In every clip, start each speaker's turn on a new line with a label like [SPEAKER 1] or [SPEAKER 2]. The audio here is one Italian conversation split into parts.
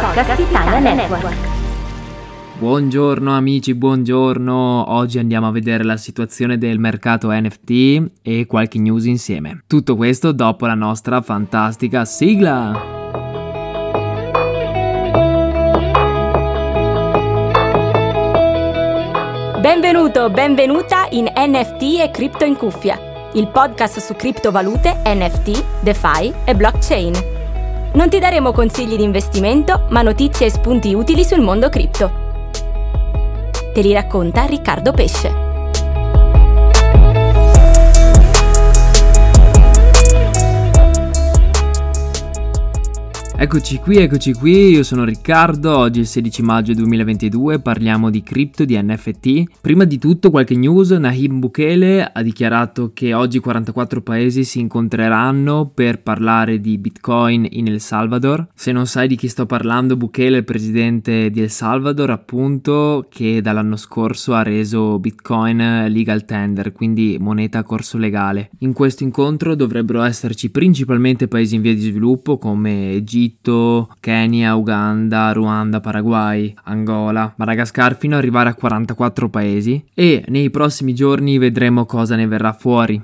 [SPEAKER 1] podcast Italia Network.
[SPEAKER 2] Buongiorno amici, buongiorno. Oggi andiamo a vedere la situazione del mercato NFT e qualche news insieme. Tutto questo dopo la nostra fantastica sigla.
[SPEAKER 1] Benvenuto, benvenuta in NFT e Cripto in cuffia, il podcast su criptovalute, NFT, DeFi e blockchain. Non ti daremo consigli di investimento, ma notizie e spunti utili sul mondo cripto. Te li racconta Riccardo Pesce.
[SPEAKER 2] Eccoci qui, eccoci qui, io sono Riccardo, oggi è il 16 maggio 2022, parliamo di cripto, di NFT. Prima di tutto qualche news, Nahim Bukele ha dichiarato che oggi 44 paesi si incontreranno per parlare di Bitcoin in El Salvador. Se non sai di chi sto parlando, Bukele è il presidente di El Salvador, appunto, che dall'anno scorso ha reso Bitcoin legal tender, quindi moneta a corso legale. In questo incontro dovrebbero esserci principalmente paesi in via di sviluppo come Egitto, Egitto, Kenya, Uganda, Ruanda, Paraguay, Angola, Madagascar fino ad arrivare a 44 paesi e nei prossimi giorni vedremo cosa ne verrà fuori.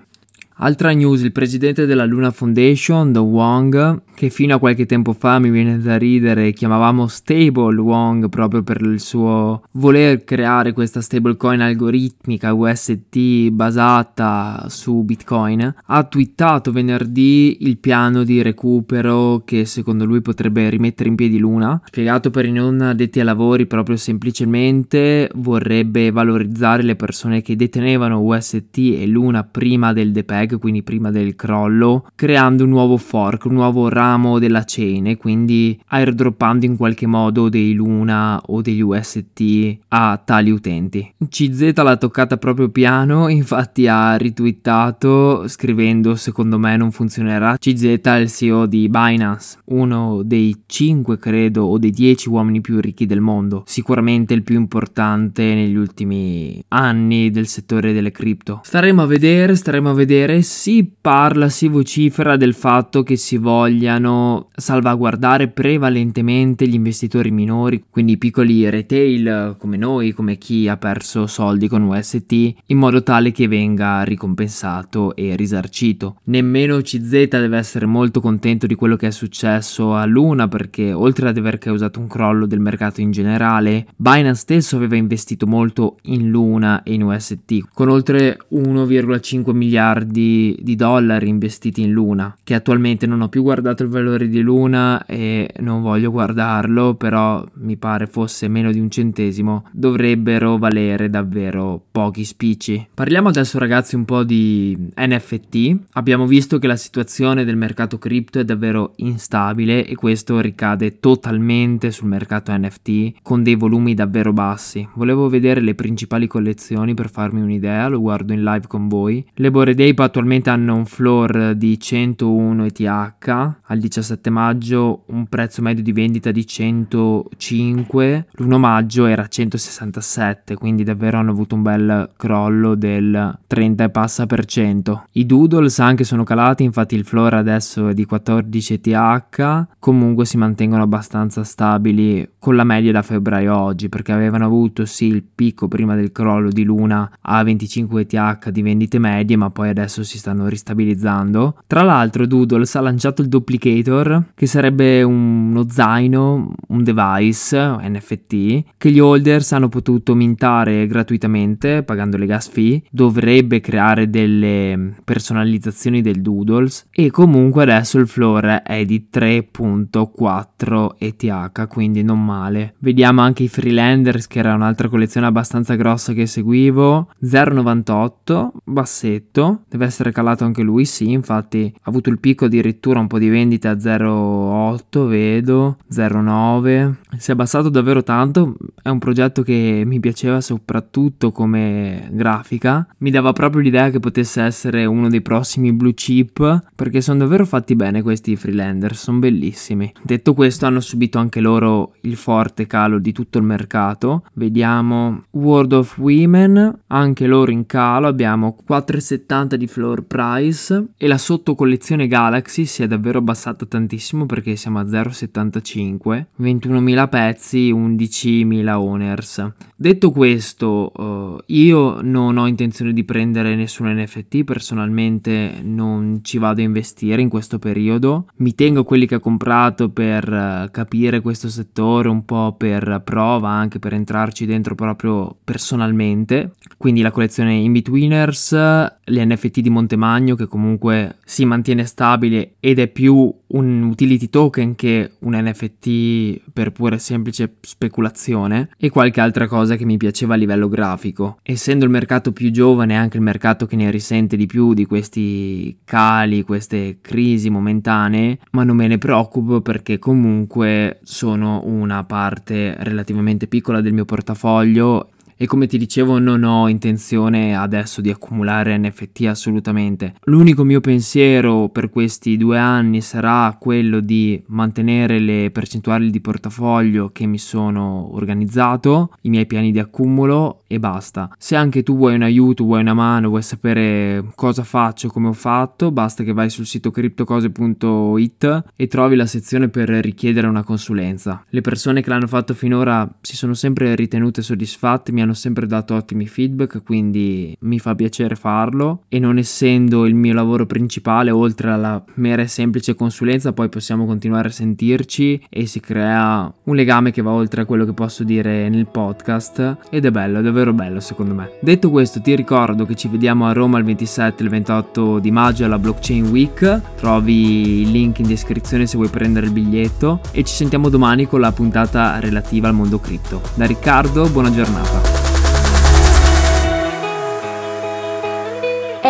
[SPEAKER 2] Altra news, il presidente della Luna Foundation, Do Wong, che fino a qualche tempo fa mi viene da ridere, chiamavamo Stable Wong proprio per il suo voler creare questa stablecoin algoritmica UST basata su Bitcoin, ha twittato venerdì il piano di recupero che secondo lui potrebbe rimettere in piedi Luna, spiegato per i non addetti ai lavori proprio semplicemente vorrebbe valorizzare le persone che detenevano UST e Luna prima del depeg quindi prima del crollo, creando un nuovo fork, un nuovo ramo della chain e quindi airdroppando in qualche modo dei Luna o degli UST a tali utenti. CZ l'ha toccata proprio piano, infatti ha ritwittato scrivendo secondo me non funzionerà. CZ è il CEO di Binance, uno dei 5 credo o dei 10 uomini più ricchi del mondo, sicuramente il più importante negli ultimi anni del settore delle cripto. Staremo a vedere, staremo a vedere si parla, si vocifera del fatto che si vogliano salvaguardare prevalentemente gli investitori minori, quindi i piccoli retail come noi, come chi ha perso soldi con UST, in modo tale che venga ricompensato e risarcito. Nemmeno CZ deve essere molto contento di quello che è successo a Luna perché oltre ad aver causato un crollo del mercato in generale, Binance stesso aveva investito molto in Luna e in UST, con oltre 1,5 miliardi di, dollari investiti in Luna, che attualmente non ho più guardato il valore di Luna e non voglio guardarlo, però mi pare fosse meno di un centesimo, dovrebbero valere davvero pochi spicci. Parliamo adesso ragazzi un po' di NFT. Abbiamo visto che la situazione del mercato cripto è davvero instabile e questo ricade totalmente sul mercato NFT con dei volumi davvero bassi. Volevo vedere le principali collezioni per farmi un'idea, lo guardo in live con voi. Le Bored Ape attualmente hanno un floor di 101 ETH, al 17 maggio un prezzo medio di vendita di 105, l'1 maggio era 167, quindi davvero hanno avuto un bel crollo del 30 e passa per cento. I doodles anche sono calati, infatti il floor adesso è di 14 ETH, comunque si mantengono abbastanza stabili con la media da febbraio a oggi, perché avevano avuto sì il picco prima del crollo di Luna a 25 ETH di vendite medie, ma poi adesso si stanno ristabilizzando. Tra l'altro Doodles ha lanciato il Duplicator, che sarebbe uno zaino, un device NFT, che gli holders hanno potuto mintare gratuitamente pagando le gas fee, dovrebbe creare delle personalizzazioni del Doodles e comunque adesso il floor è di 3.4 ETH, quindi non male. Vediamo anche i Freelanders, che era un'altra collezione abbastanza grossa che seguivo, 0.98, bassetto, deve essere calato anche lui, sì, infatti ha avuto il picco addirittura un po' di vendite a 0,8, vedo, 0,9, si è abbassato davvero tanto, è un progetto che mi piaceva soprattutto come grafica, mi dava proprio l'idea che potesse essere uno dei prossimi blue chip, perché sono davvero fatti bene questi freelander, sono bellissimi. Detto questo hanno subito anche loro il forte calo di tutto il mercato, vediamo World of Women, anche loro in calo, abbiamo 4,70 di floor price e la sottocollezione Galaxy si è davvero abbassata tantissimo perché siamo a 0,75, 21.000 pezzi, 11.000 owners. Detto questo, uh, io non ho intenzione di prendere nessun NFT, personalmente non ci vado a investire in questo periodo, mi tengo quelli che ho comprato per uh, capire questo settore un po' per prova, anche per entrarci dentro proprio personalmente, quindi la collezione In-Betweeners, gli NFT di Montemagno che comunque si mantiene stabile ed è più un utility token che un NFT per pura e semplice speculazione e qualche altra cosa che mi piaceva a livello grafico. Essendo il mercato più giovane, anche il mercato che ne risente di più di questi cali, queste crisi momentanee, ma non me ne preoccupo perché comunque sono una parte relativamente piccola del mio portafoglio e come ti dicevo non ho intenzione adesso di accumulare NFT assolutamente. L'unico mio pensiero per questi due anni sarà quello di mantenere le percentuali di portafoglio che mi sono organizzato, i miei piani di accumulo e basta. Se anche tu vuoi un aiuto, vuoi una mano, vuoi sapere cosa faccio, come ho fatto, basta che vai sul sito criptocose.it e trovi la sezione per richiedere una consulenza. Le persone che l'hanno fatto finora si sono sempre ritenute soddisfatte, mi hanno hanno sempre dato ottimi feedback, quindi mi fa piacere farlo e non essendo il mio lavoro principale, oltre alla mera e semplice consulenza, poi possiamo continuare a sentirci e si crea un legame che va oltre a quello che posso dire nel podcast ed è bello, è davvero bello secondo me. Detto questo, ti ricordo che ci vediamo a Roma il 27 e il 28 di maggio alla Blockchain Week, trovi il link in descrizione se vuoi prendere il biglietto e ci sentiamo domani con la puntata relativa al mondo cripto. Da Riccardo, buona giornata.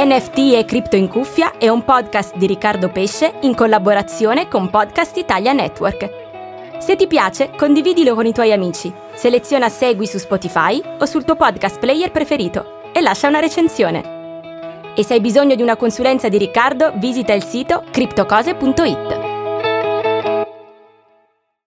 [SPEAKER 1] NFT e Cripto in Cuffia è un podcast di Riccardo Pesce in collaborazione con Podcast Italia Network. Se ti piace, condividilo con i tuoi amici, seleziona Segui su Spotify o sul tuo podcast player preferito e lascia una recensione. E se hai bisogno di una consulenza di Riccardo, visita il sito criptocose.it.